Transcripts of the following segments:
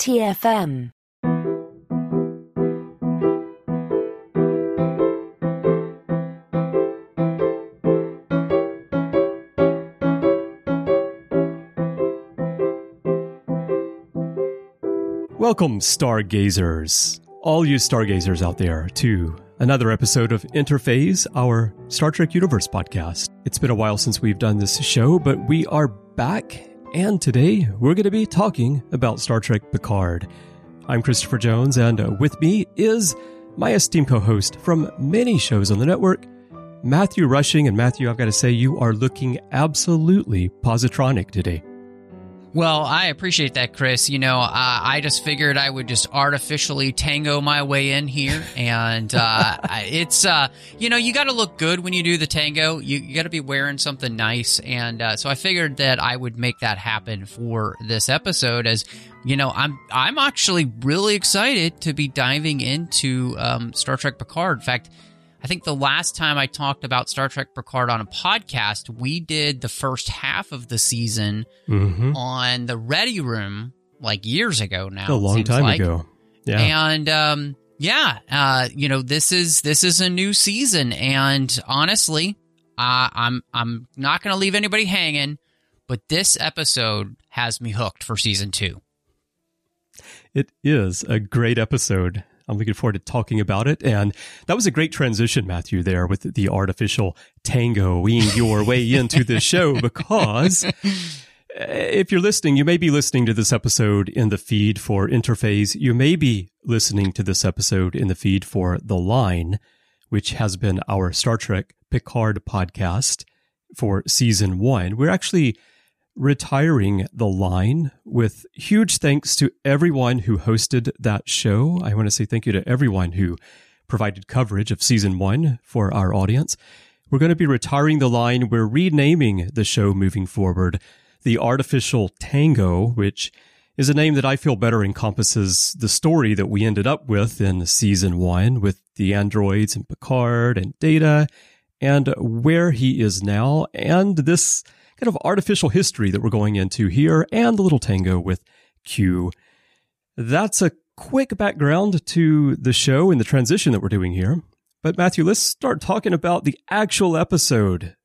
TFM. Welcome, stargazers, all you stargazers out there, to another episode of Interphase, our Star Trek Universe podcast. It's been a while since we've done this show, but we are back, and today we're going to be talking about Star Trek Picard. I'm Christopher Jones, and uh, with me is my esteemed co host from many shows on the network, Matthew Rushing. And Matthew, I've got to say, you are looking absolutely positronic today. Well, I appreciate that, Chris. You know, uh, I just figured I would just artificially tango my way in here, and uh, it's uh, you know you got to look good when you do the tango. You, you got to be wearing something nice, and uh, so I figured that I would make that happen for this episode. As you know, I'm I'm actually really excited to be diving into um, Star Trek Picard. In fact. I think the last time I talked about Star Trek Picard on a podcast, we did the first half of the season Mm-hmm. on the Ready Room like years ago now. A long time like. ago. Yeah. And um, yeah, uh, you know this is this is a new season, and honestly, uh, I'm I'm not going to leave anybody hanging, but this episode has me hooked for season two. It is a great episode. I'm looking forward to talking about it. And that was a great transition, Matthew, there with the artificial tangoing your way into the show because uh, if you're listening, you may be listening to this episode in the feed for Interphase. You may be listening to this episode in the feed for The Line, which has been our Star Trek Picard podcast for season one. We're actually retiring the line with huge thanks to everyone who hosted that show. I want to say thank you to everyone who provided coverage of season one for our audience. We're going to be retiring the line. We're renaming the show moving forward the Artificial Tango, which is a name that I feel better encompasses the story that we ended up with in season one with the androids and Picard and Data and where he is now and this kind of artificial history that we're going into here and the little tango with Q. That's a quick background to the show and the transition that we're doing here. But Matthew, let's start talking about the actual episode,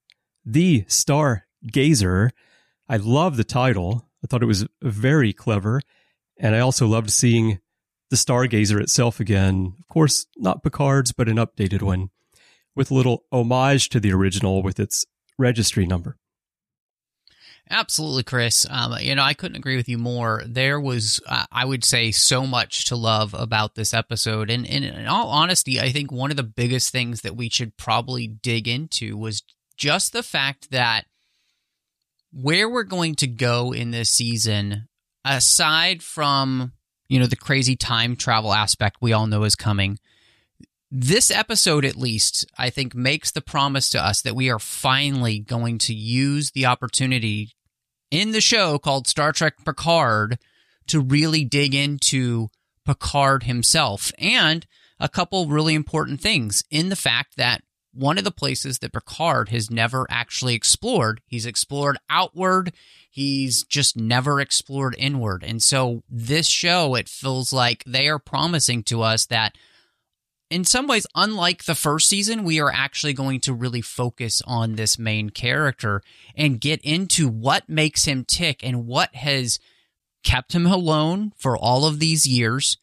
The Stargazer. I love the title. I thought it was very clever. And I also loved seeing the Stargazer itself again. Of course, not Picard's, but an updated one with a little homage to the original with its registry number. Absolutely, Chris. Um, you know, I couldn't agree with you more. There was, uh, I would say, so much to love about this episode. And, and in all honesty, I think one of the biggest things that we should probably dig into was just the fact that where we're going to go in this season, aside from, you know, the crazy time travel aspect we all know is coming, this episode at least i think makes the promise to us that we are finally going to use the opportunity in the show called star trek picard to really dig into picard himself and a couple really important things in the fact that one of the places that picard has never actually explored he's explored outward he's just never explored inward. And so this show it feels like they are promising to us that in some ways, unlike the first season, we are actually going to really focus on this main character and get into what makes him tick and what has kept him alone for all of these years,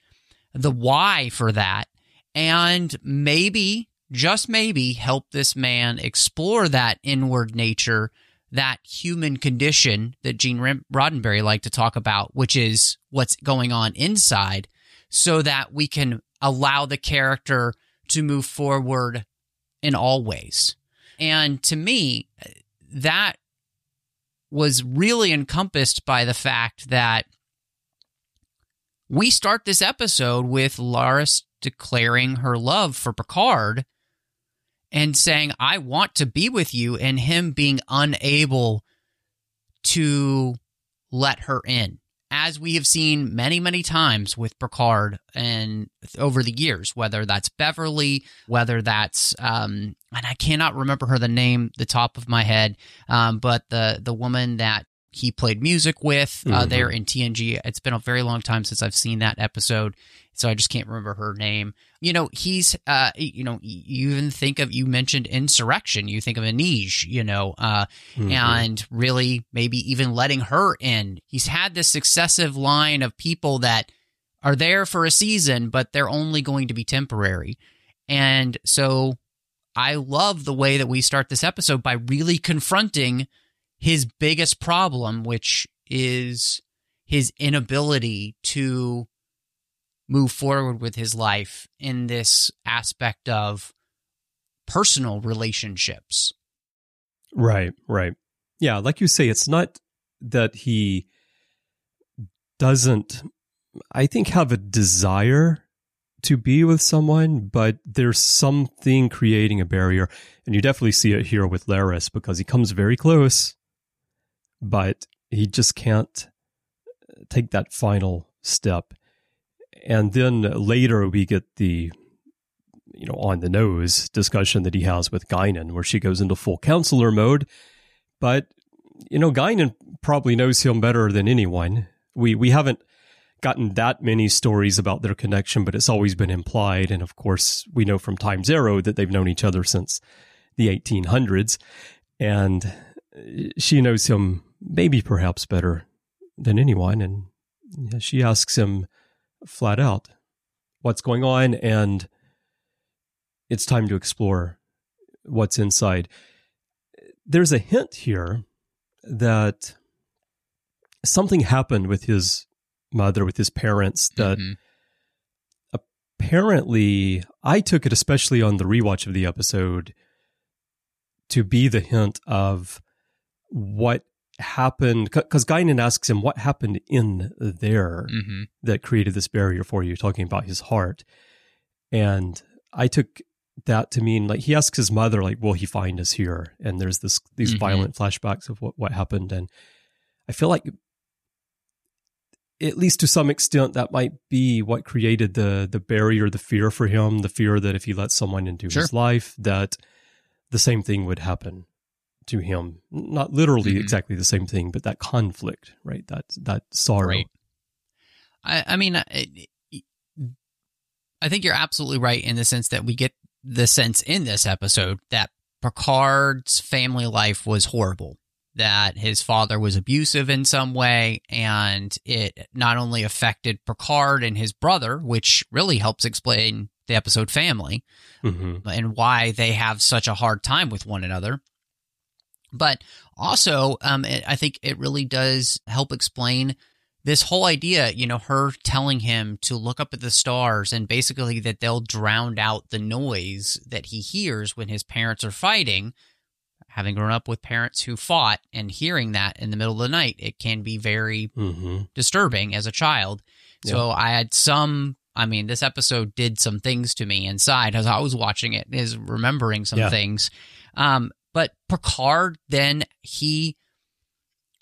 the why for that, and maybe, just maybe, help this man explore that inward nature, that human condition that Gene Roddenberry liked to talk about, which is what's going on inside, so that we can allow the character to move forward in all ways. And to me, that was really encompassed by the fact that we start this episode with Laris declaring her love for Picard and saying, I want to be with you, and him being unable to let her in as we have seen many, many times with Picard and over the years, whether that's Beverly, whether that's um, and I cannot remember her the name, the top of my head, um, but the the woman that he played music with uh, mm-hmm. there in TNG. It's been a very long time since I've seen that episode, so I just can't remember her name. You know, he's, uh, you know, you even think of, you mentioned insurrection, you think of Anij, you know, uh, mm-hmm. and really maybe even letting her in. He's had this successive line of people that are there for a season, but they're only going to be temporary. And so I love the way that we start this episode by really confronting his biggest problem, which is his inability to move forward with his life in this aspect of personal relationships. Right, right. Yeah, like you say, it's not that he doesn't, I think, have a desire to be with someone, but there's something creating a barrier. And you definitely see it here with Laris because he comes very close but he just can't take that final step. And then later we get the you know on the nose discussion that he has with Guinan where she goes into full counselor mode. But you know Guinan probably knows him better than anyone. We we haven't gotten that many stories about their connection, but it's always been implied. And of course, we know from Time's Arrow that they've known each other since the 1800s. And she knows him maybe perhaps better than anyone. And she asks him flat out what's going on, and it's time to explore what's inside. There's a hint here that something happened with his mother, with his parents, that mm-hmm. apparently I took it, especially on the rewatch of the episode, to be the hint of what happened because Guinan asks him what happened in there mm-hmm. that created this barrier for you, talking about his heart. And I took that to mean like he asks his mother, like, will he find us here? And there's this these mm-hmm. violent flashbacks of what, what happened. And I feel like at least to some extent that might be what created the the barrier, the fear for him, the fear that if he let someone into sure. his life, that the same thing would happen to him. Not literally mm-hmm. exactly the same thing, but that conflict, right? That that sorrow. Right. I, I mean, I, I think you're absolutely right in the sense that we get the sense in this episode that Picard's family life was horrible. That his father was abusive in some way, and it not only affected Picard and his brother, which really helps explain the episode family mm-hmm. and why they have such a hard time with one another, but also, um, it, I think it really does help explain this whole idea, you know, her telling him to look up at the stars and basically that they'll drown out the noise that he hears when his parents are fighting. Having grown up with parents who fought and hearing that in the middle of the night, it can be very mm-hmm. disturbing as a child. So I had some I mean, this episode did some things to me inside as I was watching it, is remembering some yeah. things. Um, but Picard then he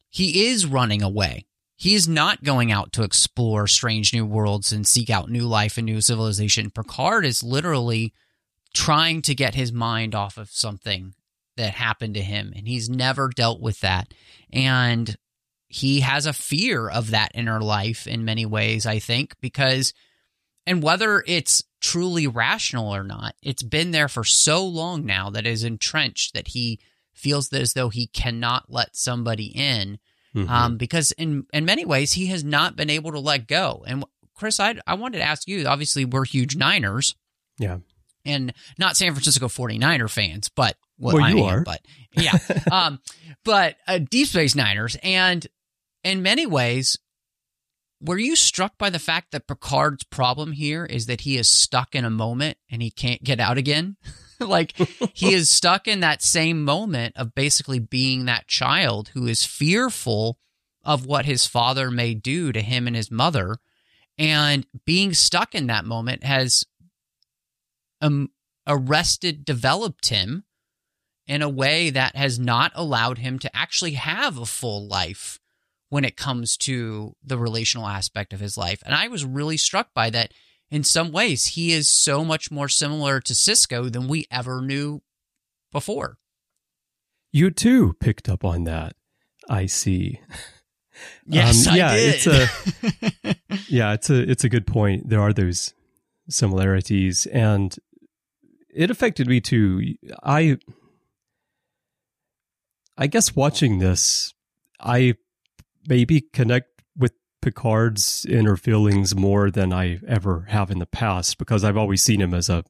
he is running away. He is not going out to explore strange new worlds and seek out new life and new civilization. Picard is literally trying to get his mind off of something that happened to him and he's never dealt with that. And he has a fear of that inner life in many ways, I think, because and whether it's truly rational or not, it's been there for so long now that is entrenched that he feels as though he cannot let somebody in. Mm-hmm. Um, because in in many ways he has not been able to let go. And Chris, I I wanted to ask you. Obviously, we're huge Niners. Yeah. And not San Francisco 49er fans, but well, well you I are. Am, but yeah. um, but uh, Deep Space Niners, and in many ways, were you struck by the fact that Picard's problem here is that he is stuck in a moment and he can't get out again? like he is stuck in that same moment of basically being that child who is fearful of what his father may do to him and his mother and being stuck in that moment has um, arrested developed him in a way that has not allowed him to actually have a full life when it comes to the relational aspect of his life. And I was really struck by that in some ways. He is so much more similar to Sisko than we ever knew before. You too picked up on that. I see. Yes, Um, yeah, it's a yeah, it's a it's a good point. There are those similarities, and it affected me too. I I guess watching this, I maybe connect with Picard's inner feelings more than I ever have in the past because I've always seen him as a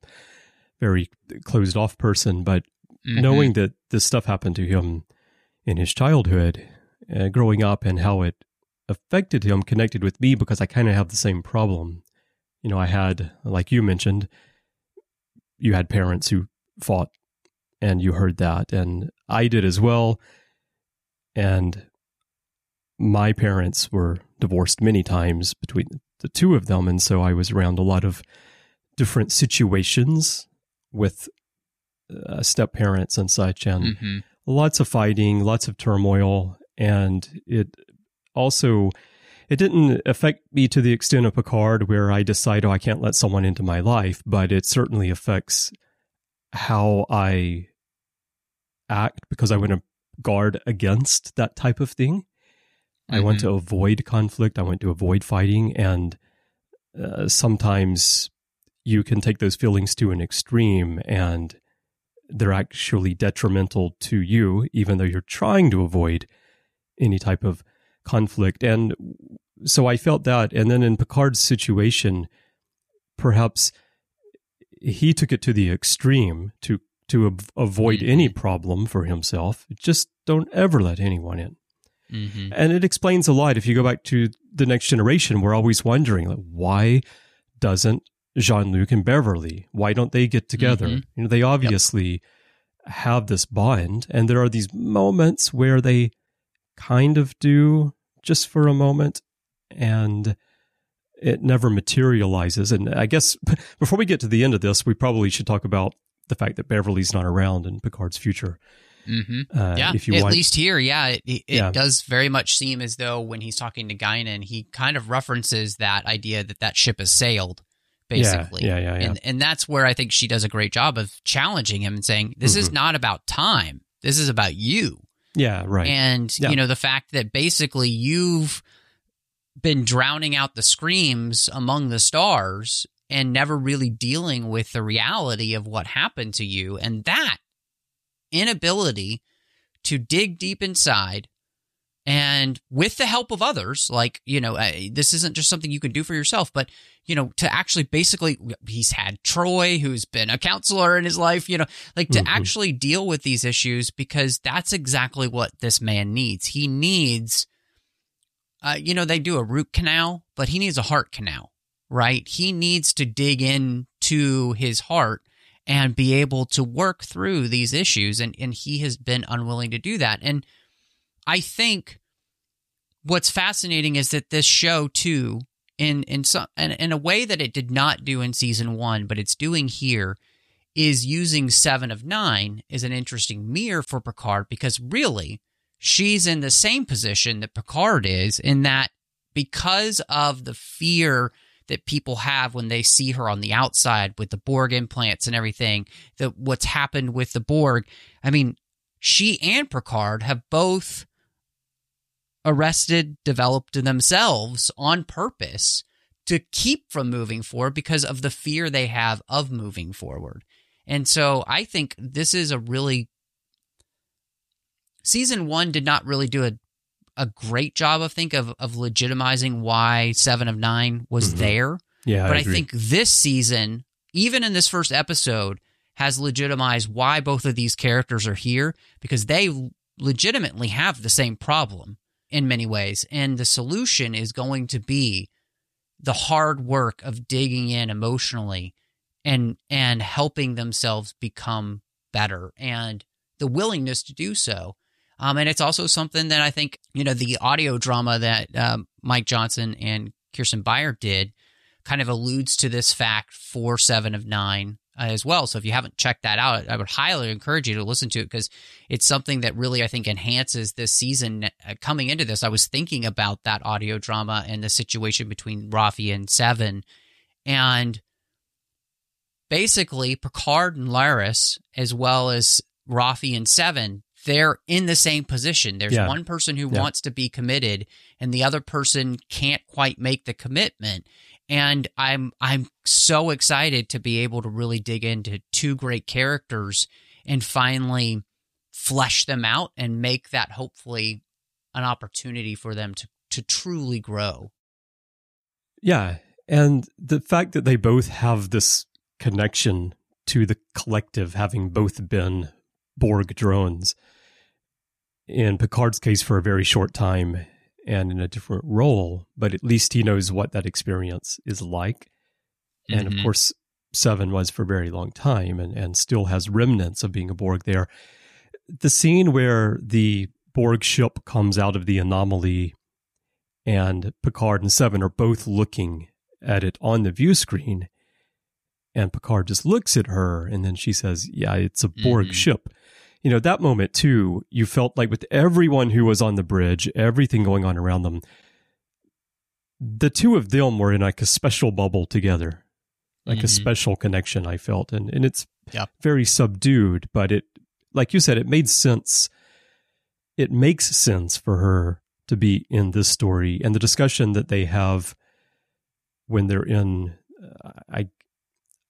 very closed off person. But Mhm. knowing that this stuff happened to him in his childhood, uh, growing up, and how it affected him, connected with me because I kind of have the same problem. You know, I had, like you mentioned, you had parents who fought, and you heard that, and I did as well. And my parents were divorced many times between the two of them, and so I was around a lot of different situations with uh, step parents and such, and Mhm. lots of fighting, lots of turmoil, and it also it didn't affect me to the extent of Picard where I decide, oh, I can't let someone into my life, but it certainly affects how I act because I want to guard against that type of thing. I want to avoid conflict. I want to avoid fighting, and uh, sometimes you can take those feelings to an extreme, and they're actually detrimental to you, even though you're trying to avoid any type of conflict. And so I felt that. And then in Picard's situation, perhaps he took it to the extreme to to av- avoid any problem for himself. Just don't ever let anyone in. Mhm. And it explains a lot. If you go back to the next generation, we're always wondering, like, why doesn't Jean Luc and Beverly? Why don't they get together? Mhm. You know, they obviously have this bond, and there are these moments where they kind of do just for a moment, and it never materializes. And I guess before we get to the end of this, we probably should talk about the fact that Beverly's not around in Picard's future. Mhm. Uh, yeah, if you at want, least here, yeah, it, it, Yeah. does very much seem as though when he's talking to Guinan, he kind of references that idea that that ship has sailed, basically. Yeah, yeah, yeah, yeah. And and that's where I think she does a great job of challenging him and saying, "This is Mhm. not about time. This is about you." yeah, right. And Yeah. you know the fact that basically you've been drowning out the screams among the stars and never really dealing with the reality of what happened to you, and that inability to dig deep inside and with the help of others like you know uh, this isn't just something you can do for yourself but you know to actually basically he's had troy who's been a counselor in his life you know like to Mhm. actually deal with these issues because that's exactly what this man needs he needs uh, you know they do a root canal but he needs a heart canal right he needs to dig into his heart and be able to work through these issues. And and he has been unwilling to do that. And i think what's fascinating is that this show too in in some in, in a way that it did not do in season 1 but it's doing here is using 7 of 9 as an interesting mirror for Picard because really she's in the same position that Picard is in that because of the fear that people have when they see her on the outside with the Borg implants and everything, that what's happened with the Borg. I mean, she and Picard have both arrested, developed themselves on purpose to keep from moving forward because of the fear they have of moving forward. And so I think this is a really season one did not really do a a great job, I think, of of legitimizing why Seven of Nine was Mhm. there. yeah, but I, agree. think this season, even in this first episode, has legitimized why both of these characters are here because they legitimately have the same problem in many ways. And the solution is going to be the hard work of digging in emotionally and and helping themselves become better and the willingness to do so. Um, and it's also something that I think, you know, the audio drama that um, Mike Johnson and Kirsten Beyer did kind of alludes to this fact for Seven of Nine uh, as well. So if you haven't checked that out, I would highly encourage you to listen to it because it's something that really I think enhances this season. Uh, coming into this, I was thinking about that audio drama and the situation between Raffi and Seven, and basically Picard and Laris, as well as Raffi and Seven, they're in the same position. There's Yeah. one person who Yeah. wants to be committed and the other person can't quite make the commitment. And I'm I'm so excited to be able to really dig into two great characters and finally flesh them out and make that hopefully an opportunity for them to to truly grow. Yeah. And the fact that they both have this connection to the collective, having both been Borg drones, in Picard's case for a very short time and in a different role, but at least he knows what that experience is like. And of Mhm. course, Seven was for a very long time and, and still has remnants of being a Borg there. The scene where the Borg ship comes out of the anomaly and Picard and Seven are both looking at it on the view screen. And Picard just looks at her and then she says, Yeah, it's a Borg Mhm. ship. You know, that moment too, you felt like with everyone who was on the bridge, everything going on around them, the two of them were in like a special bubble together, like a Mhm. special connection, I felt. And, and it's very subdued, but it, like you said, it made sense. It makes sense for her to be in this story and the discussion that they have when they're in, uh, I,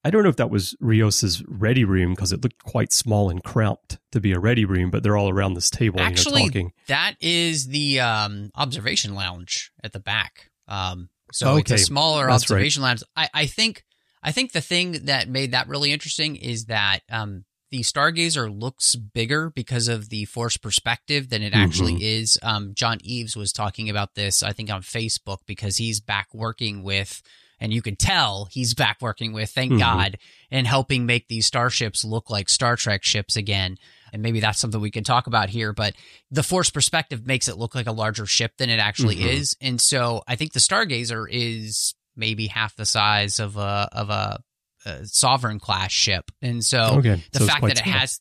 I don't know if that was Rios's ready room because it looked quite small and cramped to be a ready room, but they're all around this table, Actually, you know, talking. That is the um, observation lounge at the back. Um, so it's a smaller that's right. observation lounge. I, I think I think the thing that made that really interesting is that um, the Stargazer looks bigger because of the force perspective than it actually Mhm. is. Um, John Eaves was talking about this, I think, on Facebook because he's back working with. And you can tell he's back working with, thank Mhm. God, and helping make these starships look like Star Trek ships again. And maybe that's something we can talk about here. But the force perspective makes it look like a larger ship than it actually Mhm. is. And so I think the Stargazer is maybe half the size of a of a, a sovereign class ship. And so okay. the so fact that it small. has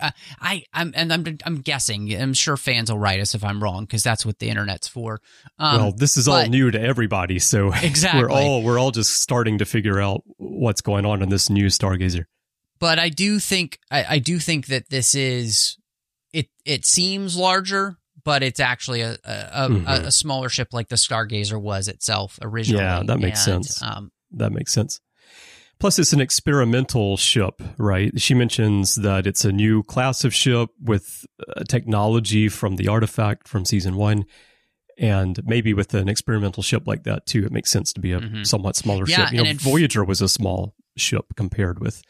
uh, I I'm and I'm I'm guessing I'm sure fans will write us if I'm wrong because that's what the internet's for. Um, well, this is all new to everybody, so exactly. we're all we're all just starting to figure out what's going on in this new Stargazer. but I do think I, I do think that this is it. It seems larger, but it's actually a a, a, Mhm. a smaller ship like the Stargazer was itself originally. Yeah, that makes And, sense. Um, That makes sense. Plus, it's an experimental ship, right? She mentions that it's a new class of ship with uh, technology from the artifact from season one. And maybe with an experimental ship like that, too, it makes sense to be a Mhm. somewhat smaller Yeah, ship. You know, Voyager was a small ship compared with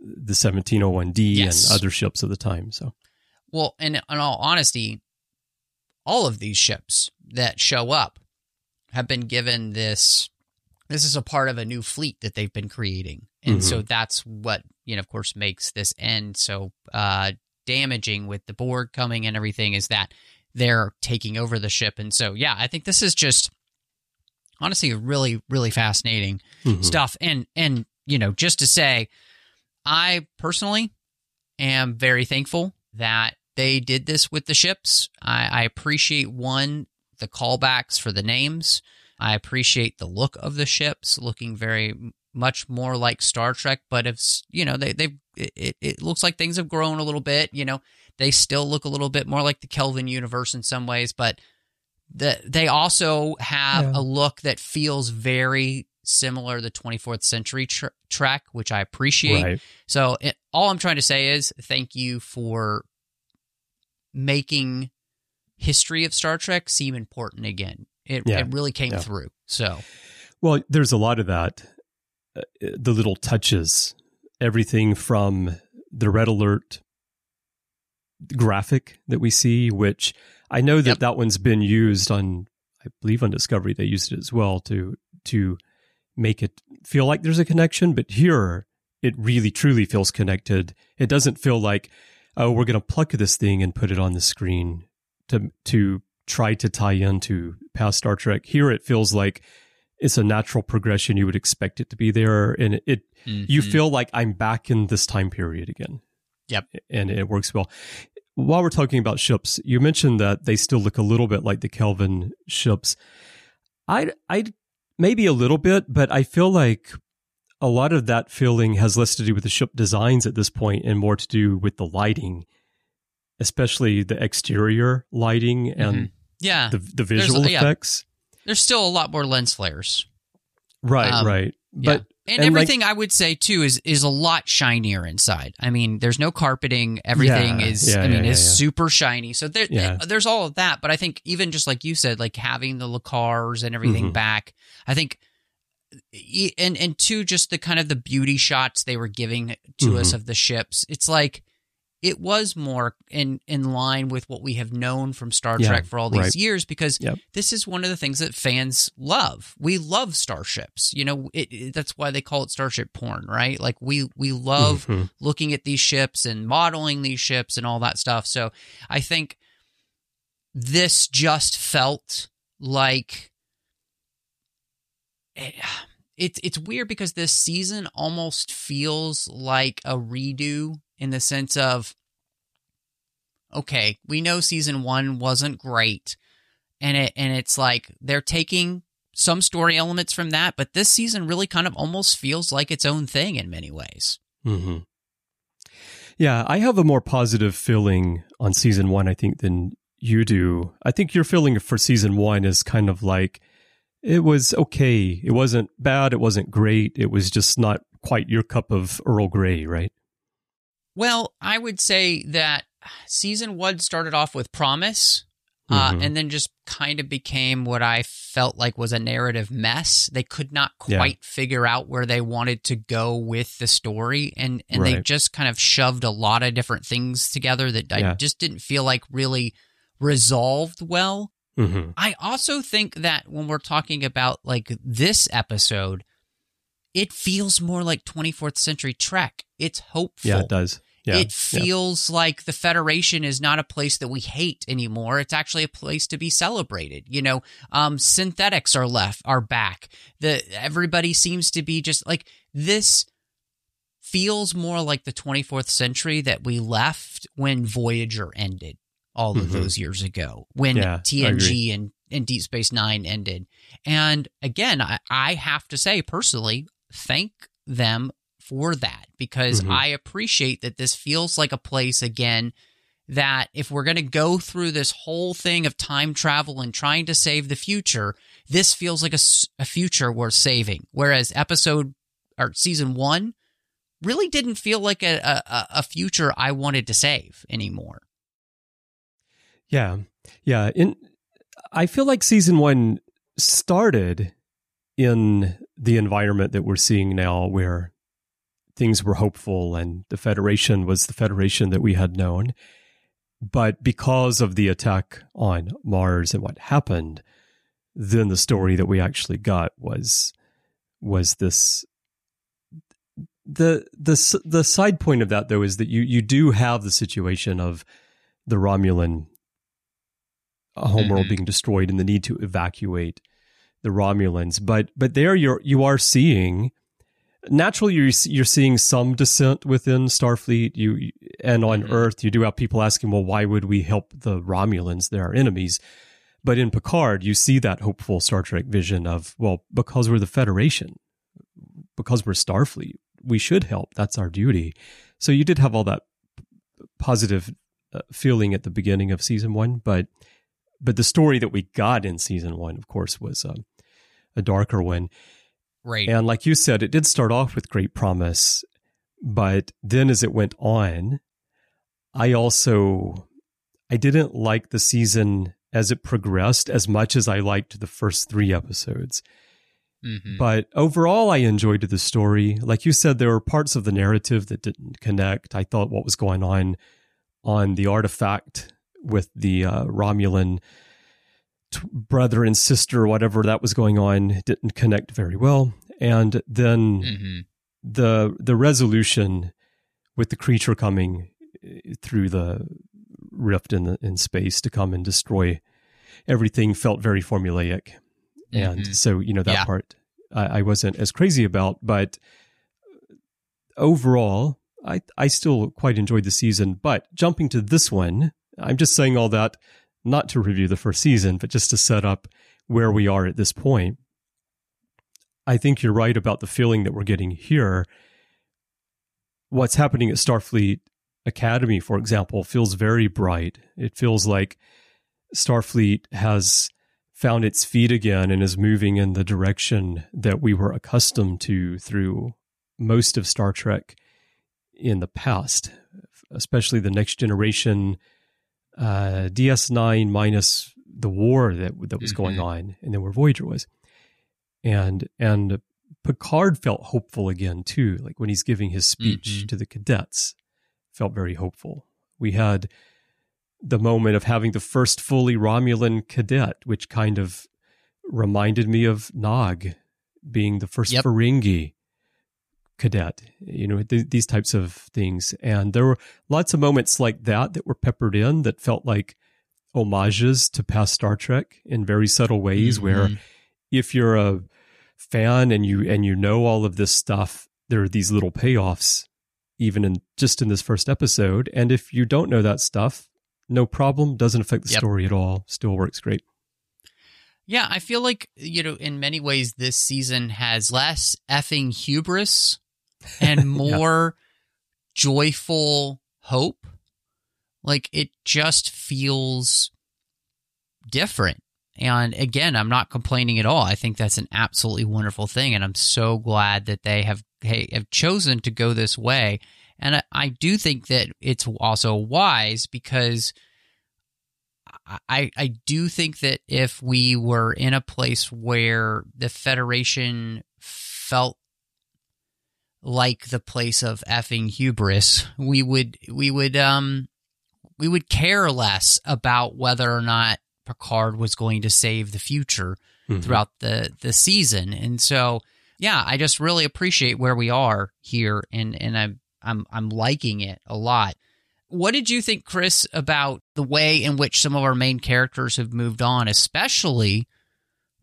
the 1701D Yes. and other ships of the time. So, well, and in all honesty, all of these ships that show up have been given this. This is a part of a new fleet that they've been creating, and so that's what you know. Of course, makes this end so uh, damaging with the Borg coming and everything. Is that they're taking over the ship, and so yeah, I think this is just honestly really, really fascinating mhm. stuff. And and you know, just to say, I personally am very thankful that they did this with the ships. I, I appreciate one the callbacks for the names. I appreciate the look of the ships, looking very much more like Star Trek. But if you know, they they it, it looks like things have grown a little bit. You know, they still look a little bit more like the Kelvin universe in some ways, but the, they also have Yeah. a look that feels very similar to the 24th century tr- Trek, which I appreciate. right. So it, all I'm trying to say is thank you for making history of Star Trek seem important again. It, Yeah. it really came Yeah. through. So Well, there's a lot of that. Uh, the little touches, everything from the red alert graphic that we see, which I know that Yep. that one's been used on, I believe on Discovery they used it as well to to make it feel like there's a connection. But here, it really truly feels connected. It doesn't feel like, oh, we're going to pluck this thing and put it on the screen to to try to tie into past Star Trek. Here, it feels like it's a natural progression. You would expect it to be there, and it you mhm. feel like I'm back in this time period again. Yep. and it works well. While we're talking about ships, you mentioned that they still look a little bit like the Kelvin ships. I I maybe a little bit, but I feel like a lot of that feeling has less to do with the ship designs at this point and more to do with the lighting. especially the exterior lighting and Mhm. Yeah. the the visual There's- yeah. effects. There's still a lot more lens flares. Right, Um, right. Yeah. But and, and, like- everything I would say too is is a lot shinier inside. I mean, there's no carpeting. Everything Yeah, is yeah, I mean yeah, is yeah, yeah. super shiny. So there Yeah. there's all of that, but I think even just like you said like having the LCARS and everything Mhm. back, I think and and two just the kind of the beauty shots they were giving to us Mhm. of the ships. It's like it was more in in line with what we have known from Star Yeah, Trek for all these right. years because Yep. this is one of the things that fans love. We love starships. You know, it, it- that's why they call it starship porn, right? Like we we love Mhm. looking at these ships and modeling these ships and all that stuff. So I think this just felt like eh, it's it's weird because this season almost feels like a redo in the sense of okay, we know season 1 wasn't great and it and it's like they're taking some story elements from that, but this season really kind of almost feels like its own thing in many ways. hmm Yeah, I have a more positive feeling on season one, I think, than you do. I think your feeling for season one is kind of like it was okay. It wasn't bad. It wasn't great. It was just not quite your cup of Earl Grey, right? Well, I would say that season one started off with promise, uh, Mhm. and then just kind of became what I felt like was a narrative mess. They could not Yeah. quite figure out where they wanted to go with the story, and and they just kind of shoved a lot of different things together that I Yeah. just didn't feel like really resolved well. hmm I also think that when we're talking about like this episode, it feels more like 24th century Trek. It's hopeful Yeah, it does. Yeah, it yeah. feels like the Federation is not a place that we hate anymore. It's actually a place to be celebrated. You know, um, synthetics are left, are back. The everybody seems to be just like this. Feels more like the 24th century that we left when Voyager ended all of Mhm. those years ago, when Yeah, TNG and, and Deep Space Nine ended. And again, I, I have to say personally, thank them for that because Mhm. I appreciate that this feels like a place again that if we're going to go through this whole thing of time travel and trying to save the future, this feels like a future worth saving. Whereas episode or season one really didn't feel like a, a, a future I wanted to save anymore. Yeah. Yeah. In I feel like season one started in the environment that we're seeing now where things were hopeful and the Federation was the Federation that we had known. But because of the attack on Mars and what happened, then the story that we actually got was was this the the the side point of that though is that you you do have the situation of the Romulan homeworld Mhm. being destroyed and the need to evacuate the Romulans. But but there you're you are seeing naturally you're you're seeing some dissent within Starfleet. You and on Mhm. Earth you do have people asking, well, why would we help the Romulans? They're our enemies. But in Picard, you see that hopeful Star Trek vision of, well, because we're the Federation, because we're Starfleet, we should help. That's our duty. So you did have all that positive uh, feeling at the beginning of season one, but but the story that we got in season one, of course, was um, a darker one. Right. And like you said, it did start off with great promise, but then as it went on, I also I didn't like the season as it progressed as much as I liked the first three episodes. Mhm. But overall, I enjoyed the story. Like you said, there were parts of the narrative that didn't connect. I thought what was going on on the artifact with the uh, Romulan t- brother and sister, whatever that was going on, didn't connect very well. And then Mhm. the the resolution with the creature coming eh, through the rift in the, in space to come and destroy everything felt very formulaic and Mhm. so you know that Yeah. part I, I wasn't as crazy about but overall i i still quite enjoyed the season but jumping to this one i'm just saying all that not to review the first season but just to set up where we are at this point i think you're right about the feeling that we're getting here what's happening at starfleet Academy, for example, feels very bright. It feels like Starfleet has found its feet again and is moving in the direction that we were accustomed to through most of Star Trek in the past, especially the next generation uh, DS9 minus the war that that was mm-hmm. going on, and then where Voyager was, and and Picard felt hopeful again too, like when he's giving his speech mm-hmm. to the cadets, felt very hopeful. We had the moment of having the first fully Romulan cadet, which kind of reminded me of Nog being the first yep. Ferengi cadet, you know, th- these types of things. And there were lots of moments like that that were peppered in that felt like homages to past Star Trek in very subtle ways mm-hmm. where if you're a fan and you and you know all of this stuff, there are these little payoffs even in just in this first episode. And if you don't know that stuff, no problem, doesn't affect the yep. story at all, still works great. Yeah, I feel like, you know, in many ways this season has less effing hubris and more yeah. joyful hope. Like it just feels different. And again, I'm not complaining at all. I think that's an absolutely wonderful thing. And I'm so glad that they have, have chosen to go this way. And I, I do think that it's also wise because I, I do think that if we were in a place where the Federation felt like the place of effing hubris, we would we would um we would care less about whether or not Picard was going to save the future mm-hmm. throughout the the season. And so, yeah, I just really appreciate where we are here, and and I'm I'm I'm liking it a lot. What did you think, Chris, about the way in which some of our main characters have moved on, especially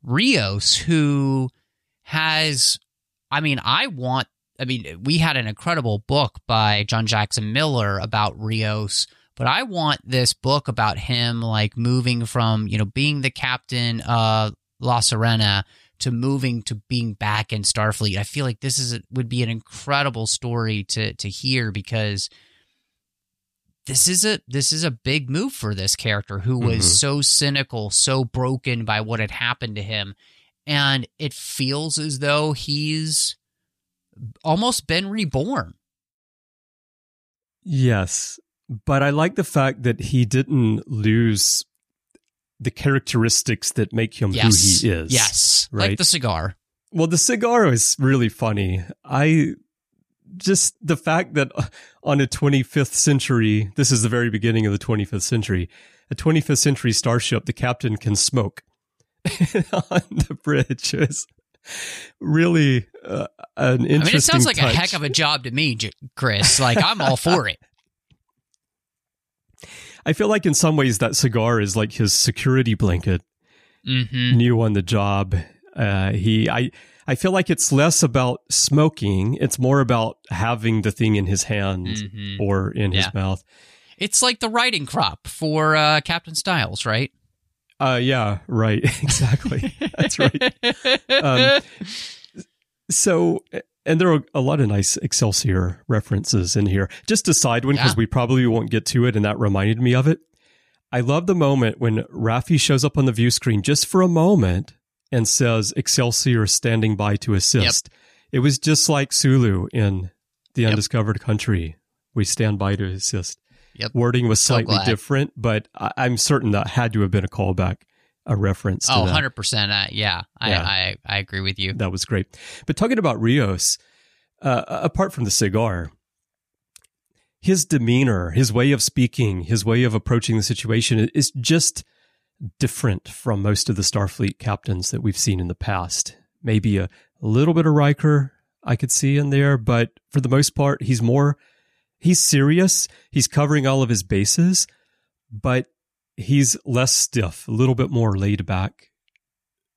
Rios, who has, I mean, I want, I mean, we had an incredible book by John Jackson Miller about Rios but I want this book about him like moving from, you know, being the captain of La Sirena to moving to being back in Starfleet. I feel like this is a, would be an incredible story to to hear because this is a this is a big move for this character who was mm-hmm. so cynical, so broken by what had happened to him, and it feels as though he's almost been reborn. Yes, but I like the fact that he didn't lose the characteristics that make him yes. who he is. Yes. Right. Like the cigar. Well, the cigar is really funny. I just the fact that on a 25th century, this is the very beginning of the 25th century, a 25th century starship, the captain can smoke on the bridge really uh, an interesting. I mean, it sounds like touch. a heck of a job to me, Chris. Like I'm all for it. I feel like in some ways that cigar is like his security blanket. Mm-hmm. New on the job, uh, he I I feel like it's less about smoking; it's more about having the thing in his hand mm-hmm. or in yeah. his mouth. It's like the writing crop for uh, Captain Styles, right? Uh, yeah, right, exactly. That's right. Um, so and there are a lot of nice Excelsior references in here. Just a side one, because yeah. we probably won't get to it, and that reminded me of it. I love the moment when Raffi shows up on the view screen just for a moment and says Excelsior standing by to assist. Yep. It was just like Sulu in The yep. Undiscovered Country. We stand by to assist. Yep. Wording was slightly so different, but I- I'm certain that had to have been a callback a reference. oh, 100%. Uh, yeah, I, yeah. I, I, agree with you. That was great. But talking about Rios, uh, apart from the cigar, his demeanor, his way of speaking, his way of approaching the situation is just different from most of the Starfleet captains that we've seen in the past. Maybe a little bit of Riker I could see in there, but for the most part, he's more, he's serious. He's covering all of his bases, but he's less stiff, a little bit more laid back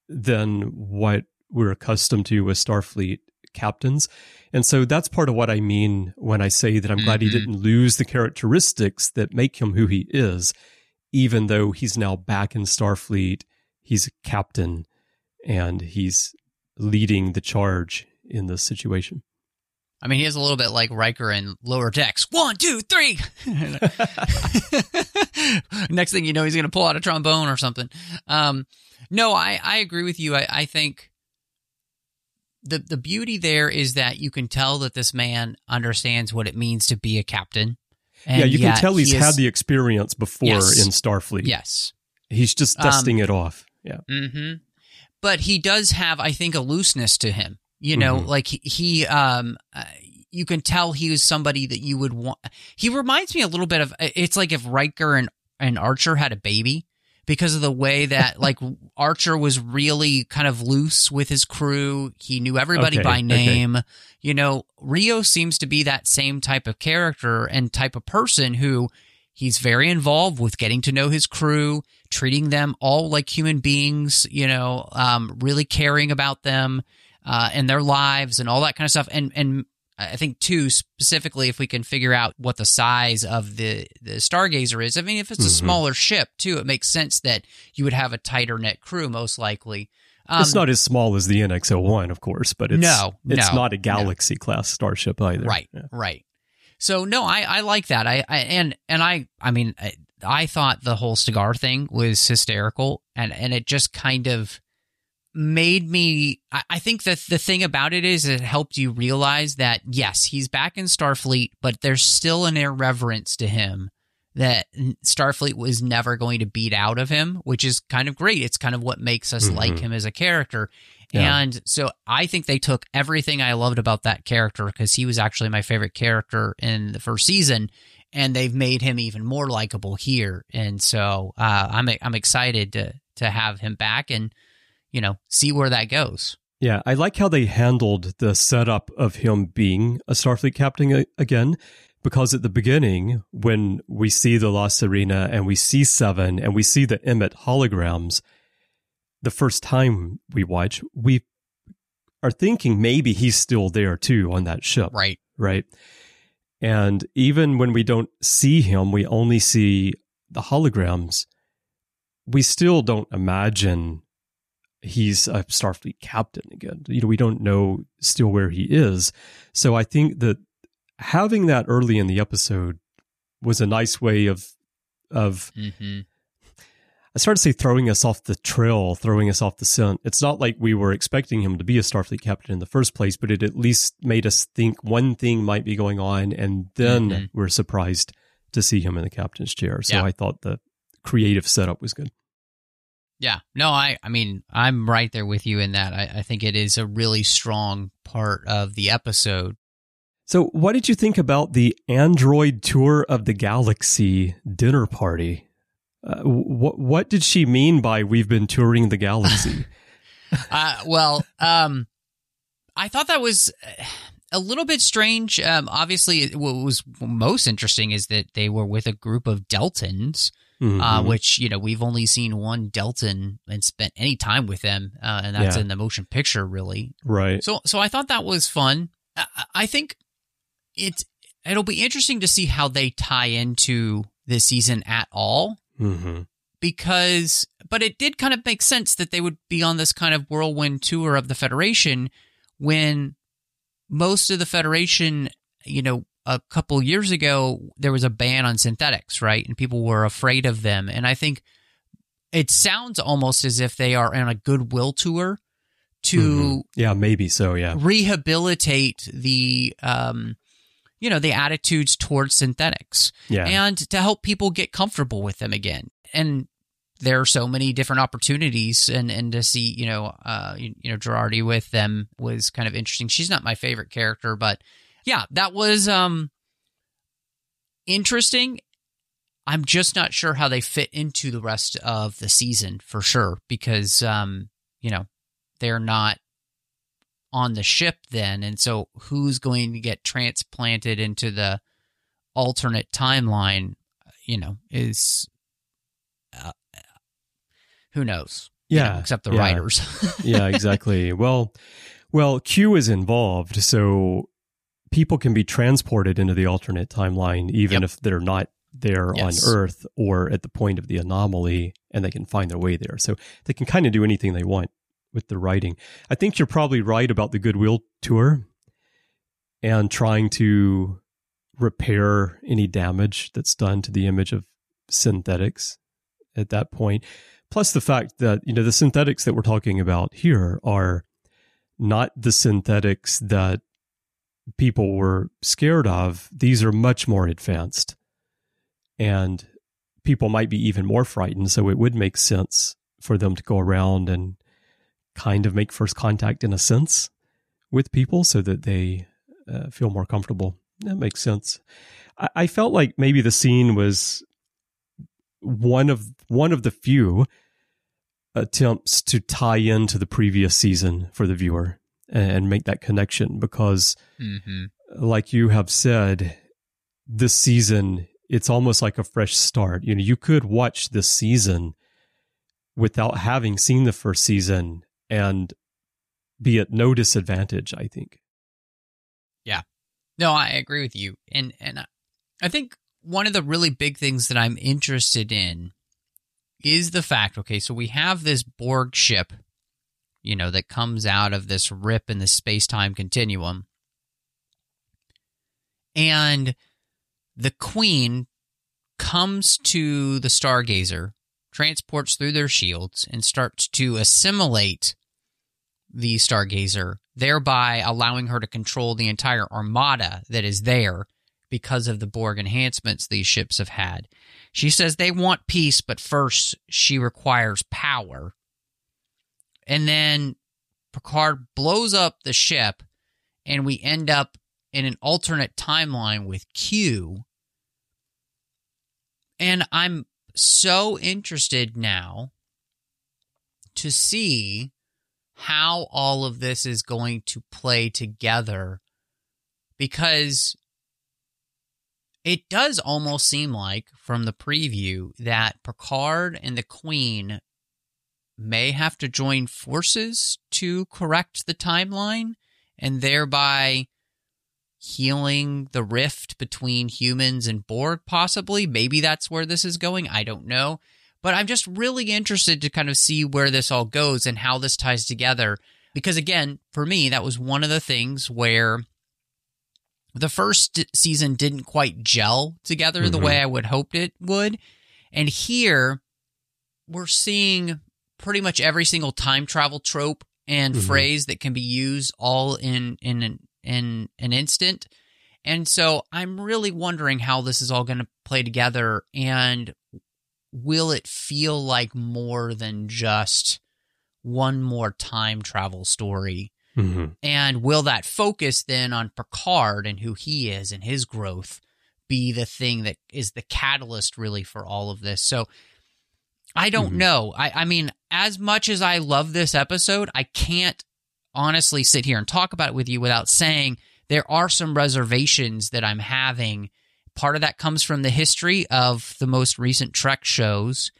than what we're accustomed to with Starfleet captains. And so that's part of what I mean when I say that I'm mm-hmm. glad he mm-hmm. didn't lose the characteristics that make him who he is, even though he's now back in Starfleet. He's a captain and he's leading the charge in this situation. I mean, he is a little bit like Riker in Lower Decks. One, two, three. Next thing you know, he's going to pull out a trombone or something. Um, no, I, I agree with you. I, I think the the beauty there is that you can tell that this man understands what it means to be a captain. yeah, you can tell he's he is, had the experience before yes, in Starfleet. Yes, he's just dusting um, it off. Yeah. Mm-hmm. But he does have, I think, a looseness to him. You know, mm-hmm. like he, um, uh, you can tell he was somebody that you would want. He reminds me a little bit of. It's like if Riker and and Archer had a baby because of the way that like Archer was really kind of loose with his crew. He knew everybody okay, by name. Okay. You know, Rio seems to be that same type of character and type of person who he's very involved with getting to know his crew, treating them all like human beings, you know, um, really caring about them uh, and their lives and all that kind of stuff. And and I think too specifically if we can figure out what the size of the the stargazer is. I mean, if it's a mm-hmm. smaller ship too, it makes sense that you would have a tighter knit crew most likely. Um, it's not as small as the NX-01, of course, but it's no, it's no, not a Galaxy no. class starship either. Right, yeah. right. So no, I, I like that. I, I and and I I mean I, I thought the whole cigar thing was hysterical, and and it just kind of made me I think that the thing about it is it helped you realize that yes, he's back in Starfleet, but there's still an irreverence to him that Starfleet was never going to beat out of him, which is kind of great. It's kind of what makes us mm-hmm. like him as a character. Yeah. And so I think they took everything I loved about that character because he was actually my favorite character in the first season and they've made him even more likable here. And so uh, I'm I'm excited to to have him back and you know, see where that goes. Yeah, I like how they handled the setup of him being a Starfleet captain again, because at the beginning, when we see the La Sirena and we see Seven and we see the Emmett holograms, the first time we watch, we are thinking maybe he's still there too on that ship. Right. Right. And even when we don't see him, we only see the holograms. We still don't imagine he's a Starfleet captain again. You know, we don't know still where he is. So I think that having that early in the episode was a nice way of of mm-hmm. I started to say throwing us off the trail, throwing us off the scent. It's not like we were expecting him to be a Starfleet captain in the first place, but it at least made us think one thing might be going on, and then mm-hmm. we're surprised to see him in the captain's chair. So yeah. I thought the creative setup was good. Yeah. No, I I mean, I'm right there with you in that. I, I think it is a really strong part of the episode. So, what did you think about the Android tour of the galaxy dinner party? Uh, what what did she mean by we've been touring the galaxy? uh, well, um, I thought that was a little bit strange. Um, obviously, what was most interesting is that they were with a group of Deltans uh, mm-hmm. uh, which you know we've only seen one Deltan and spent any time with them, uh, and that's yeah. in the motion picture, really. Right. So, so I thought that was fun. I, I think it it'll be interesting to see how they tie into this season at all. Mm-hmm. Because, but it did kind of make sense that they would be on this kind of whirlwind tour of the Federation when most of the Federation, you know, a couple years ago there was a ban on synthetics, right? And people were afraid of them. And I think it sounds almost as if they are on a goodwill tour to mm-hmm. yeah maybe so yeah rehabilitate the um you know the attitudes towards synthetics yeah and to help people get comfortable with them again and there are so many different opportunities and and to see you know uh you, you know Jurati with them was kind of interesting she's not my favorite character but yeah, that was um interesting. I'm just not sure how they fit into the rest of the season for sure because um you know, they're not on the ship then and so who's going to get transplanted into the alternate timeline, you know, is uh, who knows? Yeah, you know, except the yeah. writers. yeah, exactly. Well, well, Q is involved, so people can be transported into the alternate timeline even yep. if they're not there yes. on Earth or at the point of the anomaly and they can find their way there. So they can kind of do anything they want with the writing. I think you're probably right about the Goodwill tour. and trying to repair any damage that's done to the image of synthetics at that point. Plus the fact that, you know, the synthetics that we're talking about here are not the synthetics that people were scared of. These are much more advanced. And people might be even more frightened. So it would make sense for them to go around and kind of make first contact in a sense with people so that they uh, feel more comfortable. That makes sense. I, I felt like maybe the scene was one of one of the few attempts to tie into the previous season for the viewer and make that connection because mm-hmm. like you have said this season it's almost like a fresh start. You know you could watch this season without having seen the first season and be at no disadvantage i think. Yeah. No i agree with you. And and i think one of the really big things that i'm interested in is the fact okay, so we have this Borg ship, you know, that comes out of this rip in the space time continuum. And the Queen comes to the Stargazer, transports through their shields, and starts to assimilate the Stargazer, thereby allowing her to control the entire armada that is there because of the Borg enhancements these ships have had. She says they want peace, but first she requires power. And then Picard blows up the ship, and we end up in an alternate timeline with Q. And I'm so interested now to see how all of this is going to play together because it does almost seem like, from the preview, that Picard and the Queen may have to join forces to correct the timeline and thereby healing the rift between humans and Borg, possibly. Maybe that's where this is going. I don't know. But I'm just really interested to kind of see where this all goes and how this ties together. Because again, for me, that was one of the things where the first season didn't quite gel together mm-hmm. the way I would hoped it would. And here we're seeing pretty much every single time travel trope and mm-hmm. phrase that can be used all in in an, in an instant. And so I'm really wondering how this is all going to play together and will it feel like more than just one more time travel story Mm-hmm. And will that focus then on Picard and who he is and his growth be the thing that is the catalyst really for all of this? So I don't mm-hmm. know. I, I mean, as much as I love this episode, I can't honestly sit here and talk about it with you without saying there are some reservations that I'm having. Part of that comes from the history of the most recent Trek shows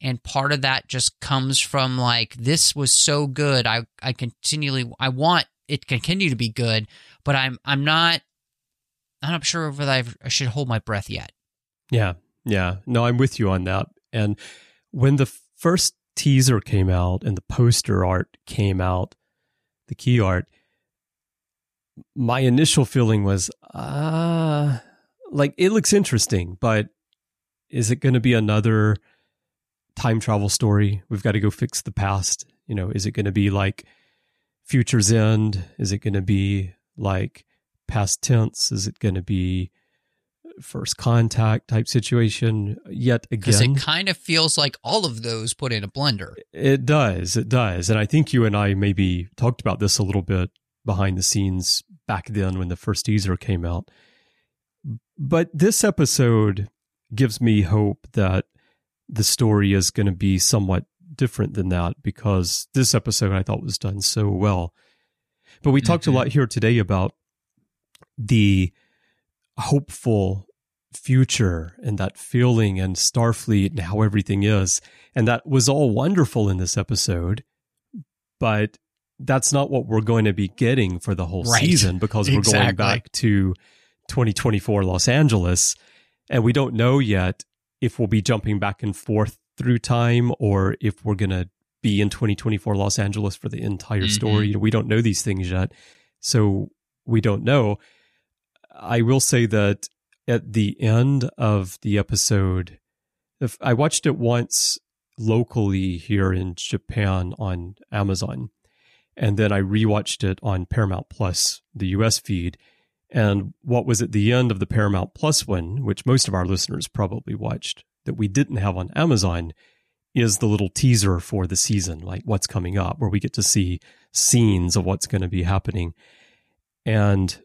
and part of that just comes from like this was so good i i continually i want it to continue to be good but i'm i'm not i'm not sure whether I've, i should hold my breath yet yeah yeah no i'm with you on that and when the first teaser came out and the poster art came out the key art my initial feeling was ah uh, like it looks interesting but is it going to be another time travel story. We've got to go fix the past. You know, is it going to be like Future's End? Is it going to be like past tense? Is it going to be first contact type situation yet again? Because it kind of feels like all of those put in a blender. It does. It does. And I think you and I maybe talked about this a little bit behind the scenes back then when the first teaser came out. But this episode gives me hope that the story is going to be somewhat different than that because this episode I thought was done so well. But we mm-hmm. talked a mm-hmm. lot here today about the hopeful future and that feeling and Starfleet and how everything is. And that was all wonderful in this episode. But that's not what we're going to be getting for the whole right. season because we're exactly. going back to 2024 Los Angeles. And we don't know yet if we'll be jumping back and forth through time or if we're going to be in 2024 Los Angeles for the entire mm-hmm. story. We don't know these things yet. So we don't know. I will say that at the end of the episode, if I watched it once locally here in Japan on Amazon, and then I rewatched it on Paramount Plus, the US feed. And what was at the end of the Paramount Plus one, which most of our listeners probably watched, that we didn't have on Amazon, is the little teaser for the season, like what's coming up, where we get to see scenes of what's going to be happening. And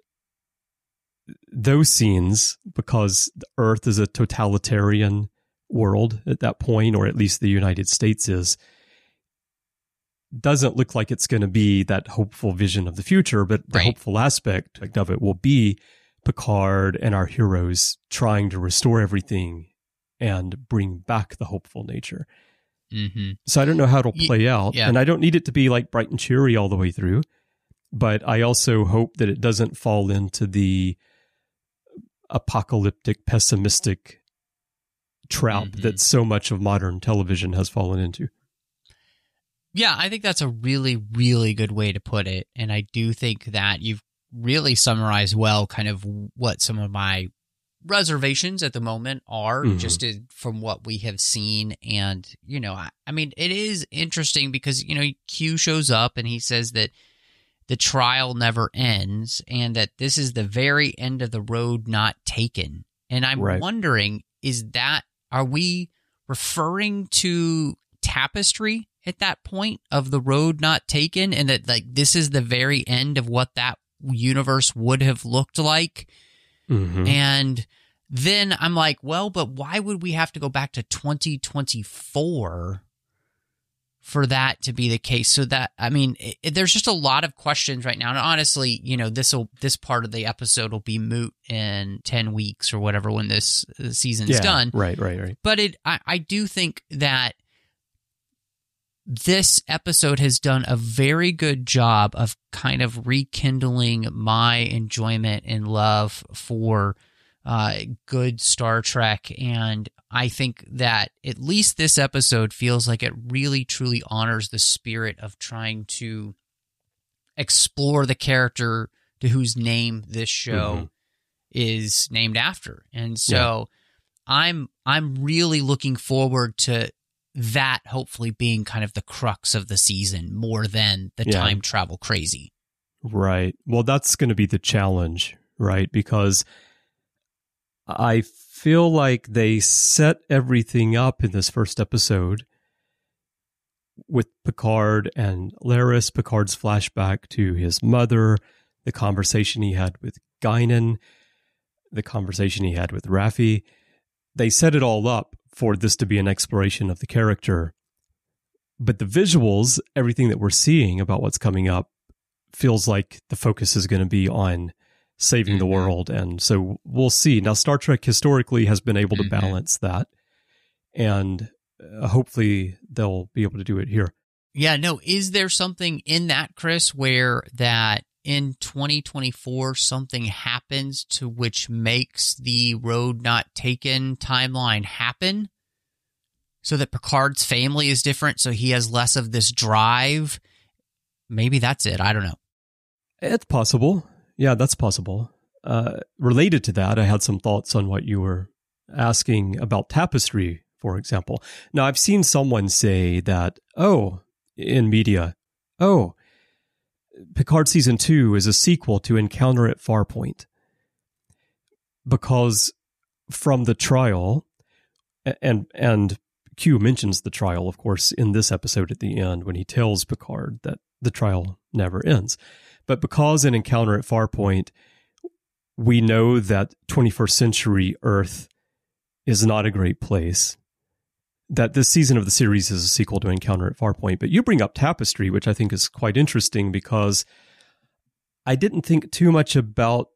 those scenes, because Earth is a totalitarian world at that point, or at least the United States is, doesn't look like it's going to be that hopeful vision of the future, but the Right. hopeful aspect of it will be Picard and our heroes trying to restore everything and bring back the hopeful nature. Mm-hmm. So I don't know how it'll play out. yeah. And I don't need it to be like bright and cheery all the way through. But I also hope that it doesn't fall into the apocalyptic, pessimistic trap Mhm. that so much of modern television has fallen into. Yeah, I think that's a really, really good way to put it. And I do think that you've really summarized well kind of what some of my reservations at the moment are, Mhm. just to, from what we have seen. And, you know, I, I mean, it is interesting because, you know, Q shows up and he says that the trial never ends and that this is the very end of the road not taken. And I'm Right. wondering, is that, are we referring to tapestry at that point of the road not taken and that like this is the very end of what that universe would have looked like Mhm. and then i'm like well but why would we have to go back to 2024 for that to be the case. So that i mean it, it- there's just a lot of questions right now. And honestly you know this will this part of the episode will be moot in 10 weeks or whatever when this uh, season's yeah, done. Right, right, right. but it I, I do think that this episode has done a very good job of kind of rekindling my enjoyment and love for uh, good Star Trek. And I think that at least this episode feels like it really truly honors the spirit of trying to explore the character to whose name this show Mhm. is named after. And so I'm I'm really looking forward to that hopefully being kind of the crux of the season more than the Yeah. time travel crazy. Right. Well, that's going to be the challenge, right? Because I feel like they set everything up in this first episode with Picard and Laris, Picard's flashback to his mother, the conversation he had with Guinan, the conversation he had with Raffi. They set it all up for this to be an exploration of the character. But the visuals, everything that we're seeing about what's coming up, feels like the focus is going to be on saving the Mhm. world. And so we'll see. Now, Star Trek historically has been able to Mhm. balance that. And uh, hopefully they'll be able to do it here. Yeah, no, is there something in that Chris where that in 2024 something happens to which makes the road not taken timeline happen? So that Picard's family is different so he has less of this drive. Maybe that's it. I don't know. It's possible. Yeah, that's possible. Uh, related to that, I had some thoughts on what you were asking about Tapestry, for example. Now, I've seen someone say that, oh, in media, oh, Picard season two is a sequel to Encounter at Farpoint. Because from the trial, and and Q mentions the trial, of course, in this episode at the end when he tells Picard that the trial never ends. But because in Encounter at Farpoint, we know that 21st century Earth is not a great place, that this season of the series is a sequel to Encounter at Farpoint. But you bring up Tapestry, which I think is quite interesting because I didn't think too much about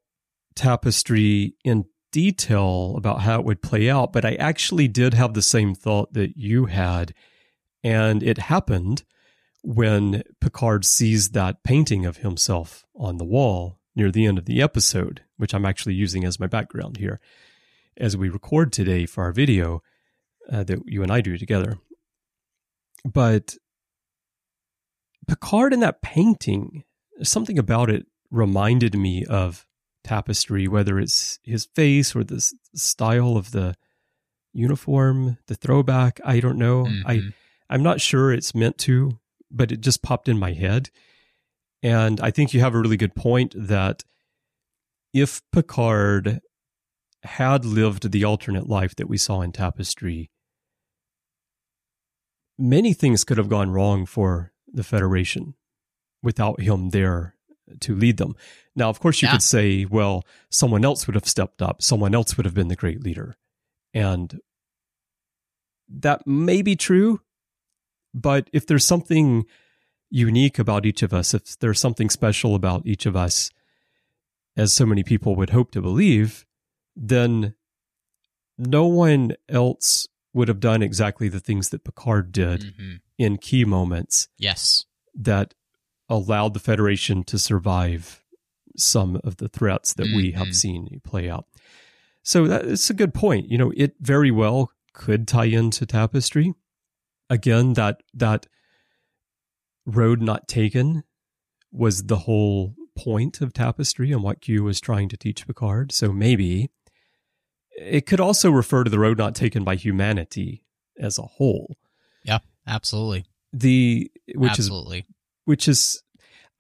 Tapestry in detail about how it would play out, but I actually did have the same thought that you had. And it happened when Picard sees that painting of himself on the wall near the end of the episode, which I'm actually using as my background here as we record today for our video uh, that you and I do together. But Picard in that painting, something about it reminded me of tapestry, whether it's his face or the style of the uniform, the throwback. I don't know. I Mhm. I'm not sure it's meant to, but it just popped in my head. And I think you have a really good point that if Picard had lived the alternate life that we saw in Tapestry, many things could have gone wrong for the Federation without him there to lead them. Now, of course, you Yeah. could say, well, someone else would have stepped up, someone else would have been the great leader. And that may be true, but if there's something unique about each of us, if there's something special about each of us, as so many people would hope to believe, then no one else would have done exactly the things that Picard did Mhm. in key moments Yes. that allowed the Federation to survive some of the threats that we Mhm. have seen play out. So that's a good point. You know, it very well could tie into Tapestry. Again, that that road not taken was the whole point of Tapestry and what Q was trying to teach Picard. So maybe it could also refer to the road not taken by humanity as a whole. Yeah, absolutely. The which is Absolutely. which is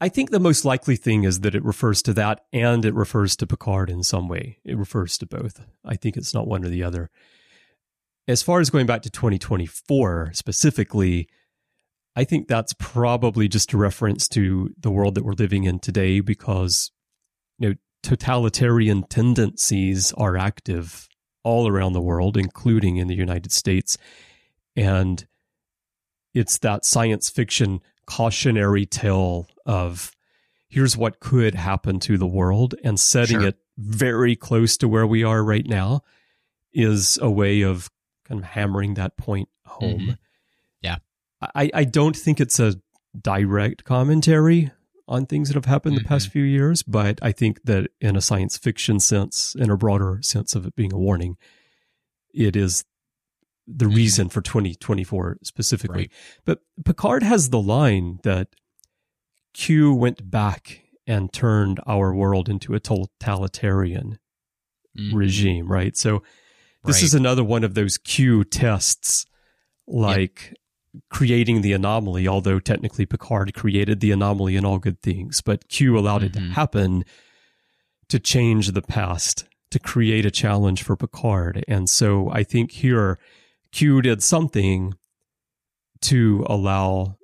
I think the most likely thing is that it refers to that and it refers to Picard in some way. It refers to both. I think it's not one or the other. As far as going back to 2024 specifically, I think that's probably just a reference to the world that we're living in today because you know totalitarian tendencies are active all around the world including in the United States and it's that science fiction cautionary tale of here's what could happen to the world and setting Sure. it very close to where we are right now is a way of kind of hammering that point home. Mhm. Yeah. I, I don't think it's a direct commentary on things that have happened the past few years, but I think that in a science fiction sense, in a broader sense of it being a warning, it is the Mhm. reason for 2024 specifically. Right. But Picard has the line that Q went back and turned our world into a totalitarian Mhm. regime, right? So this Right. is another one of those Q tests, like creating the anomaly, although technically Picard created the anomaly in all good things, but Q allowed it to Mhm. happen to change the past, to create a challenge for Picard. And so I think here Q did something to allow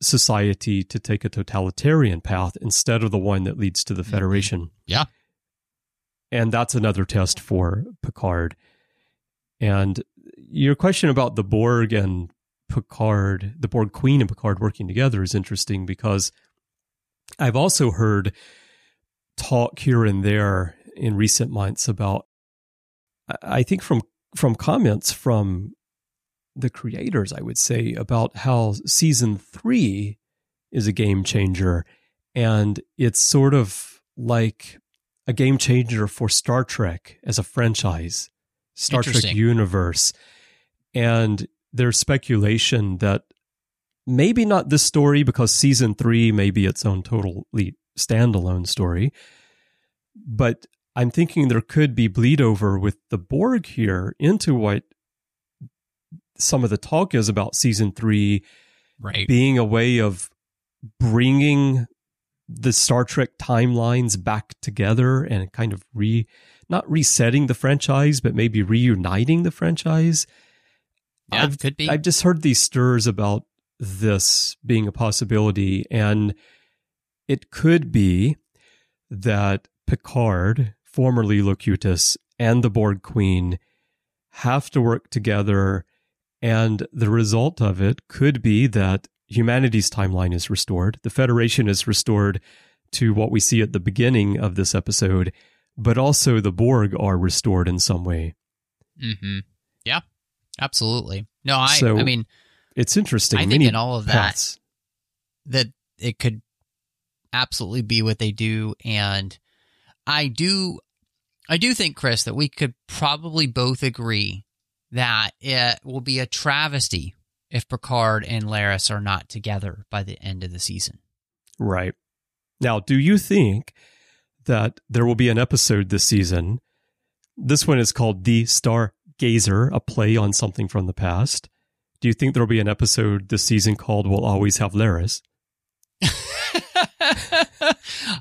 society to take a totalitarian path instead of the one that leads to the Mhm. Federation. Yeah. And that's another test for Picard. And your question about the Borg and Picard, the Borg Queen and Picard working together is interesting because I've also heard talk here and there in recent months about I- think from from comments from the creators, I would say, about how season three is a game changer. And it's sort of like a game changer for Star Trek as a franchise, Star Trek universe. And there's speculation that maybe not this story because season three may be its own totally standalone story. But I'm thinking there could be bleed over with the Borg here into what some of the talk is about season three Right. being a way of bringing the Star Trek timelines back together and kind of re not resetting the franchise, but maybe reuniting the franchise. Yeah, I've, could be. I've just heard these stirs about this being a possibility, and it could be that Picard, formerly Locutus, and the Borg Queen have to work together, and the result of it could be that humanity's timeline is restored, the Federation is restored to what we see at the beginning of this episode, but also the Borg are restored in some way. hmm Yeah. Absolutely. No, I. So, I mean, It's interesting. I think Many in all of that, that it could absolutely be what they do and i do i do think chris that we could probably both agree that it will be a travesty if picard and laris are not together by the end of the season Right. Now, do you think that there will be an episode this season. This one is called The Stargazer, a play on something from the past. Do you think there'll be an episode this season called We'll Always Have Laris?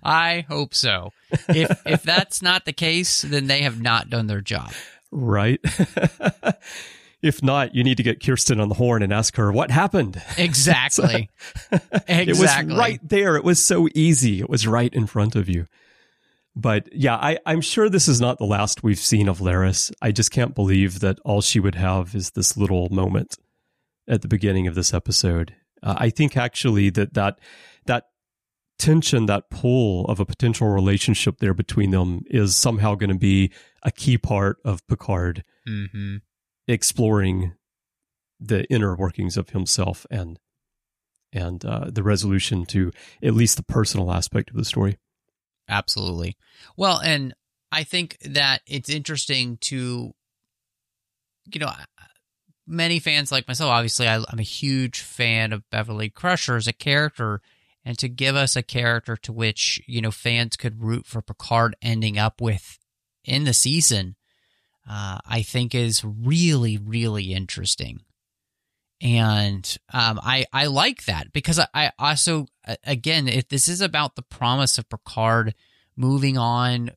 I hope so. If if that's not the case, then they have not done their job. Right. if not, you need to get Kirsten on the horn and ask her what happened. Exactly. exactly. It was right there. It was so easy. It was right in front of you. But yeah, I, I'm sure this is not the last we've seen of Laris. I just can't believe that all she would have is this little moment at the beginning of this episode. Uh, I think actually that that that tension, that pull of a potential relationship there between them is somehow going to be a key part of Picard mm-hmm. exploring the inner workings of himself and and uh, the resolution to at least the personal aspect of the story. Absolutely. Well, and I think that it's interesting to, you know, many fans like myself, obviously, I, am a huge fan of Beverly Crusher as a character. And to give us a character to which, you know, fans could root for Picard ending up with in the season, uh, I think is really, really interesting. And um, I I like that because I, I also again if this is about the promise of Picard moving on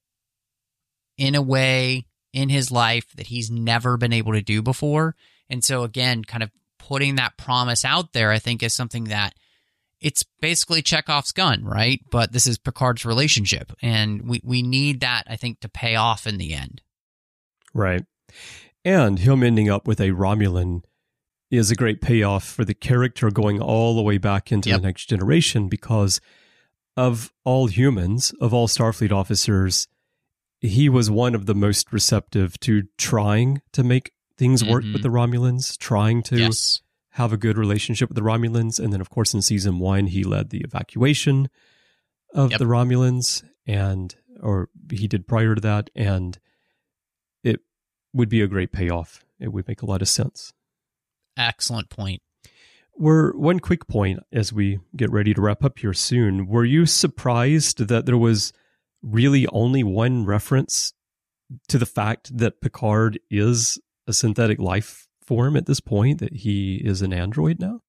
in a way in his life that he's never been able to do before, and so again, kind of putting that promise out there, I think is something that it's basically Chekhov's gun, right? But this is Picard's relationship, and we we need that I think to pay off in the end. Right, and him ending up with a Romulan is a great payoff for the character going all the way back into yep. the next generation because of all humans, of all Starfleet officers, he was one of the most receptive to trying to make things work mm-hmm. with the Romulans, trying to yes. have a good relationship with the Romulans. And then, of course, in season one, he led the evacuation of yep. the Romulans, and or he did prior to that, and it would be a great payoff. It would make a lot of sense. Excellent point. Were one quick point as we get ready to wrap up here soon. Were you surprised that there was really only one reference to the fact that Picard is a synthetic life form at this point, that he is an android now?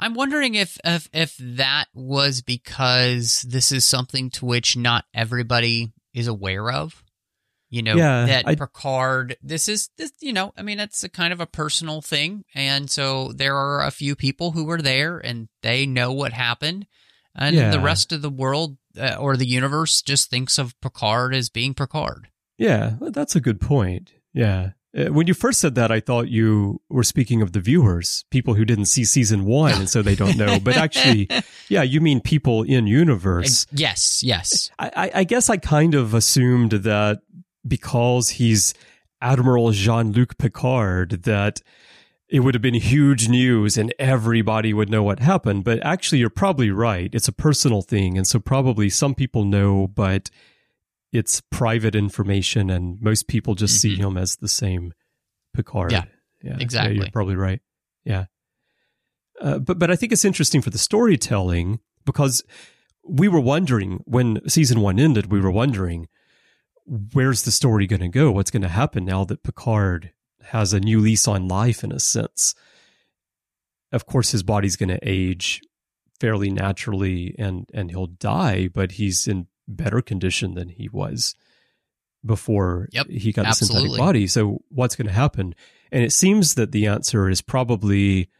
I'm wondering if, if if that was because this is something to which not everybody is aware of. You know yeah, that I, Picard. This is this. You know, I mean, it's a kind of a personal thing, and so there are a few people who were there and they know what happened, and yeah. the rest of the world uh, or the universe just thinks of Picard as being Picard. Yeah, that's a good point. Yeah. Uh, when you first said that, I thought you were speaking of the viewers, people who didn't see season one, and so they don't know. But actually, yeah, you mean people in universe. Yes, yes. I, I guess I kind of assumed that because he's Admiral Jean Luc Picard that it would have been huge news and everybody would know what happened. But actually, you're probably right. It's a personal thing. And so probably some people know, but it's private information and most people just mm-hmm. see him as the same Picard. Yeah, yeah exactly. Yeah, you're probably right. Yeah. Uh, but, but I think it's interesting for the storytelling because we were wondering when season one ended, we were wondering, where's the story going to go? What's going to happen now that Picard has a new lease on life in a sense? Of course, his body's going to age fairly naturally and, and he'll die, but he's in better condition than he was before yep, he got absolutely. the synthetic body. So what's going to happen? And it seems that the answer is probably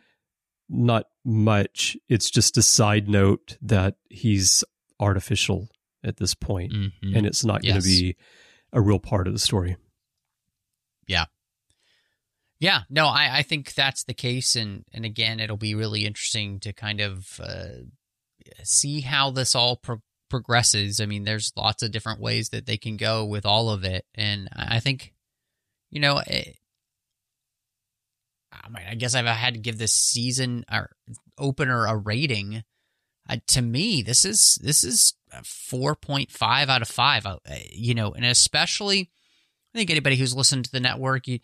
not much. It's just a side note that he's artificial at this point, mm-hmm. and it's not yes. going to be a real part of the story. Yeah. Yeah, no, I, I think that's the case, and and again, it'll be really interesting to kind of uh, see how this all pro- progresses. I mean, there's lots of different ways that they can go with all of it, and I think, you know, it, eh, I, mean, I guess I've had to give this season or opener a rating. Uh, to me, this is this is 4.5 out of 5 uh, you know and especially i think anybody who's listened to the network you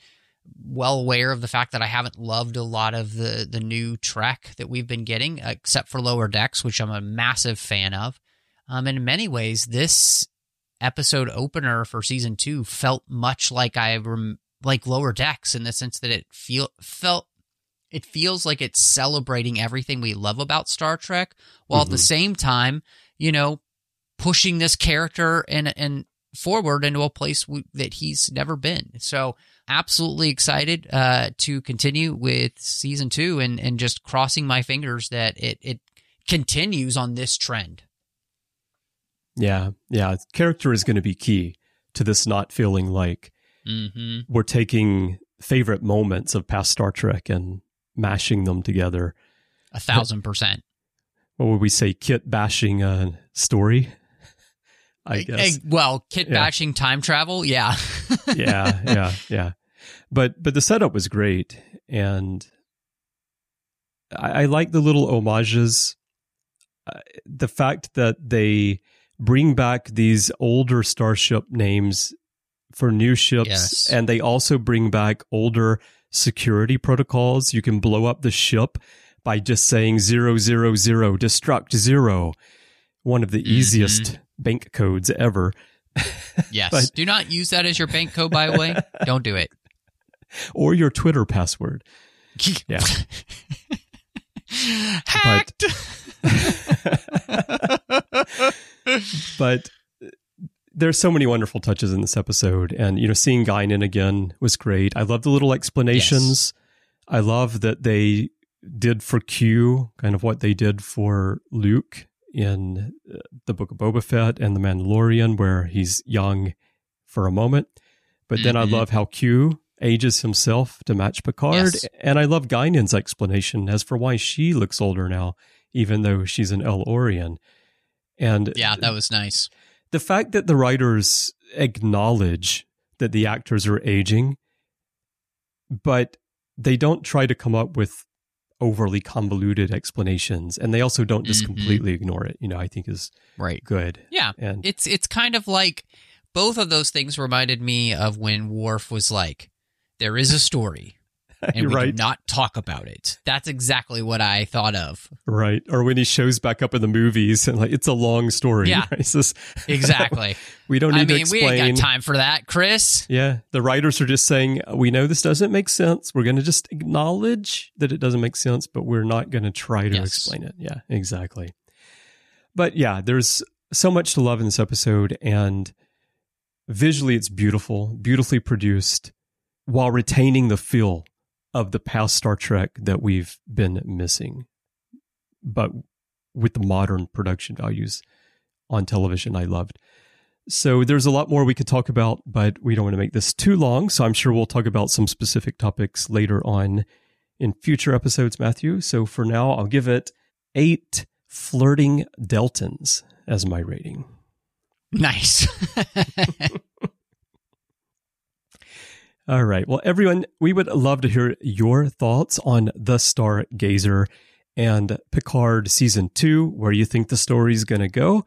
well aware of the fact that i haven't loved a lot of the the new trek that we've been getting except for lower decks which i'm a massive fan of. Um, in many ways this episode opener for season two felt much like I rem- like Lower Decks in the sense that it feel felt it feels like it's celebrating everything we love about Star Trek, while mm-hmm. at the mm-hmm. same time, you know, pushing this character and and forward into a place w- that he's never been. So absolutely excited uh, to continue with season two and and just crossing my fingers that it it continues on this trend. Yeah, yeah. Character is going to be key to this not feeling like mm-hmm. we're taking favorite moments of past Star Trek and mashing them together. A thousand percent. What would we say? Kit bashing a story. I guess. Well, kit yeah. bashing time travel. Yeah. yeah, yeah, yeah. But but the setup was great, and I, I like the little homages. Uh, the fact that they bring back these older starship names for new ships, yes. and they also bring back older security protocols. You can blow up the ship by just saying zero zero zero destruct zero. One of the mm-hmm. easiest bank codes ever. Yes. but, Do not use that as your bank code, by the way. Don't do it. Or your Twitter password. Yeah. Hacked. But, but there's so many wonderful touches in this episode. And, you know, seeing Guinan again was great. I love the little explanations. Yes. I love that they did for Q kind of what they did for Luke in uh, the Book of Boba Fett and The Mandalorian, where he's young for a moment. But mm-hmm. then I mm-hmm. love how Q ages himself to match Picard. Yes. And I love Guinan's explanation as for why she looks older now, even though she's an El-Aurian. And yeah, that was nice the fact that the writers acknowledge that the actors are aging, but they don't try to come up with overly convoluted explanations and they also don't just mm-hmm. completely ignore it you know i think is right. good. Yeah. And it's it's kind of like both of those things reminded me of when Worf was like there is a story and we right. do not talk about it. That's exactly what I thought of. Right. Or when he shows back up in the movies and like it's a long story. Yeah. Right? Just, exactly. we don't need I mean, to explain. We ain't got time for that, Chris. Yeah. The writers are just saying, we know this doesn't make sense. We're going to just acknowledge that it doesn't make sense, but we're not going to try to yes. explain it. Yeah, exactly. But yeah, there's so much to love in this episode and visually it's beautiful, beautifully produced while retaining the feel of the past Star Trek that we've been missing. But with the modern production values on television, I loved. So there's a lot more we could talk about, but we don't want to make this too long. So I'm sure we'll talk about some specific topics later on in future episodes, Matthew. So for now, I'll give it eight flirting Deltans as my rating. Nice. All right. Well, everyone, we would love to hear your thoughts on The Stargazer and Picard Season 2, where you think the story is going to go.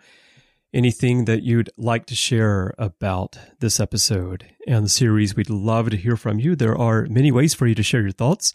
Anything that you'd like to share about this episode and the series, we'd love to hear from you. There are many ways for you to share your thoughts.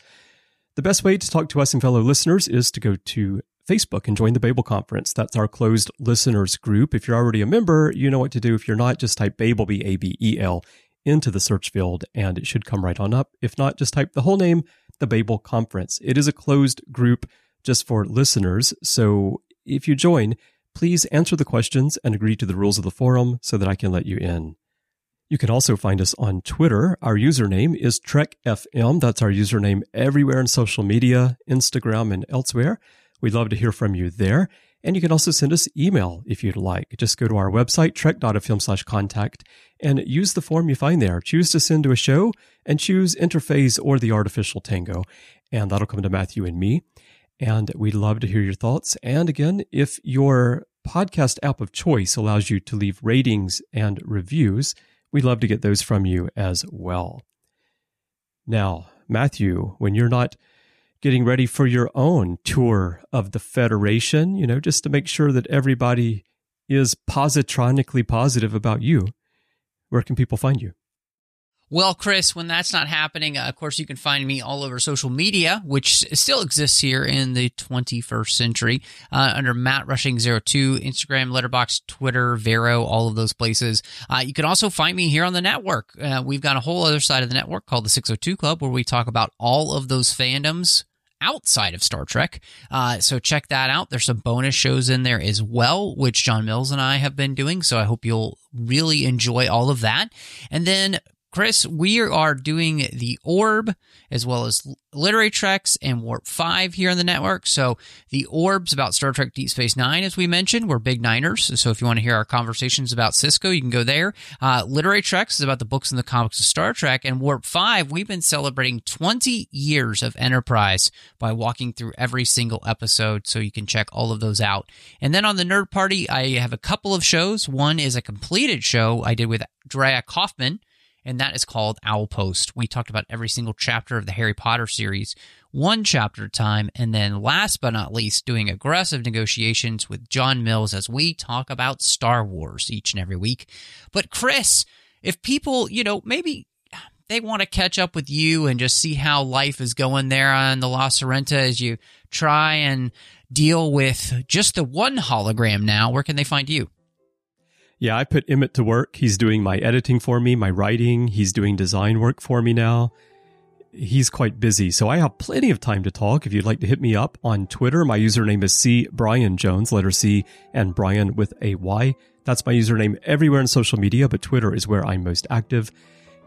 The best way to talk to us and fellow listeners is to go to Facebook and join the Babel Conference. That's our closed listeners group. If you're already a member, you know what to do. If you're not, just type Babel, B A B E L, into the search field and it should come right on up. If not, just type the whole name, the Babel Conference. It is a closed group just for listeners. So if you join, please answer the questions and agree to the rules of the forum so that I can let you in. You can also find us on Twitter. Our username is TrekFM. That's our username everywhere in social media, Instagram, and elsewhere. We'd love to hear from you there. And you can also send us email if you'd like. Just go to our website, trek.fm slash contact, and use the form you find there. Choose to send to a show and choose interphase or the artificial tango. And that'll come to Matthew and me. And we'd love to hear your thoughts. And again, if your podcast app of choice allows you to leave ratings and reviews, we'd love to get those from you as well. Now, Matthew, when you're not getting ready for your own tour of the Federation, you know, just to make sure that everybody is positronically positive about you, where can people find you? Well, Chris, when that's not happening, uh, of course, you can find me all over social media, which still exists here in the 21st century, uh, under Matt Rushing 02, Instagram, Letterboxd, Twitter, Vero, all of those places. Uh, you can also find me here on the network. Uh, we've got a whole other side of the network called the 602 Club, where we talk about all of those fandoms outside of Star Trek. Uh, so check that out. There's some bonus shows in there as well, which John Mills and I have been doing. So I hope you'll really enjoy all of that. And then Chris, we are doing the Orb as well as Literary Treks and Warp 5 here on the network. So the Orb's about Star Trek Deep Space Nine, as we mentioned. We're big Niners. So if you want to hear our conversations about Sisko, you can go there. Uh, Literary Treks is about the books and the comics of Star Trek. And Warp 5, we've been celebrating 20 years of Enterprise by walking through every single episode. So you can check all of those out. And then on the Nerd Party, I have a couple of shows. One is a completed show I did with Drea Kaufman and that is called Owl Post. We talked about every single chapter of the Harry Potter series, one chapter at a time, and then last but not least, doing aggressive negotiations with John Mills as we talk about Star Wars each and every week. But Chris, if people, you know, maybe they want to catch up with you and just see how life is going there on the La Sirena as you try and deal with just the one hologram now, where can they find you? Yeah, I put Emmett to work. He's doing my editing for me, my writing. He's doing design work for me now. He's quite busy, so I have plenty of time to talk. If you'd like to hit me up on Twitter, my username is C Bryan Jones, letter C, and Bryan with a Y. That's my username everywhere in social media, but Twitter is where I'm most active.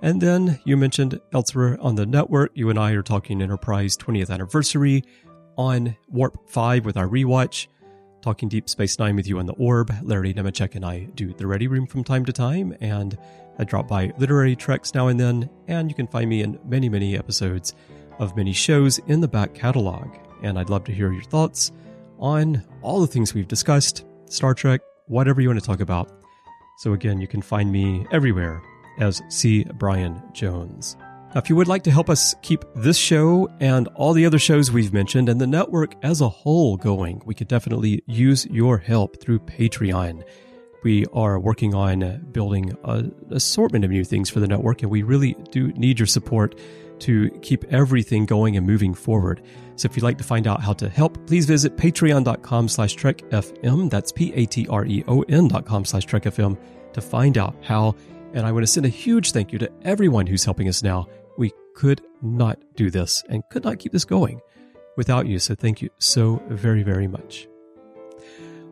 And then you mentioned elsewhere on the network, you and I are talking Enterprise 20th anniversary on Warp 5 with our rewatch talking Deep Space Nine with you on the Orb. Larry Nemecek and I do the Ready Room from time to time, and I drop by Literary Treks now and then, and you can find me in many, many episodes of many shows in the back catalog. And I'd love to hear your thoughts on all the things we've discussed Star Trek, whatever you want to talk about. So, again, you can find me everywhere as C. Bryan Jones. Now, if you would like to help us keep this show and all the other shows we've mentioned and the network as a whole going, we could definitely use your help through Patreon. We are working on building an assortment of new things for the network, and we really do need your support to keep everything going and moving forward. So if you'd like to find out how to help, please visit patreon.com slash trekfm. That's P-A-T-R-E-O-N dot com slash trekfm to find out how. And I want to send a huge thank you to everyone who's helping us now could not do this and could not keep this going without you. So thank you so very, very much.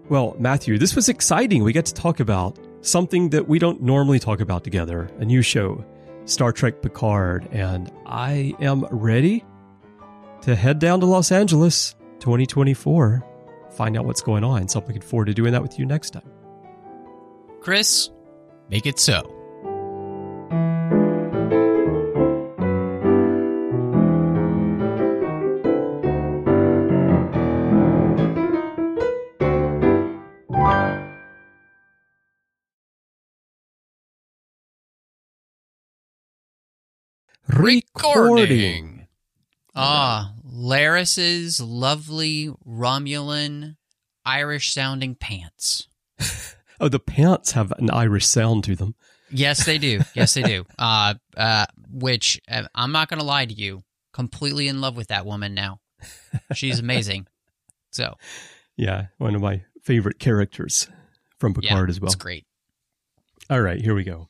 Well, Matthew, this was exciting. We get to talk about something that we don't normally talk about together a new show, Star Trek Picard. And I am ready to head down to Los Angeles 2024, find out what's going on. So I'm looking forward to doing that with you next time. Chris, make it so. Recording. Ah, Laris's lovely Romulan Irish sounding pants. oh, the pants have an Irish sound to them. Yes, they do. Yes, they do. Uh, uh, which uh, I'm not going to lie to you, completely in love with that woman now. She's amazing. So, yeah, one of my favorite characters from Picard yeah, as well. It's great. All right, here we go.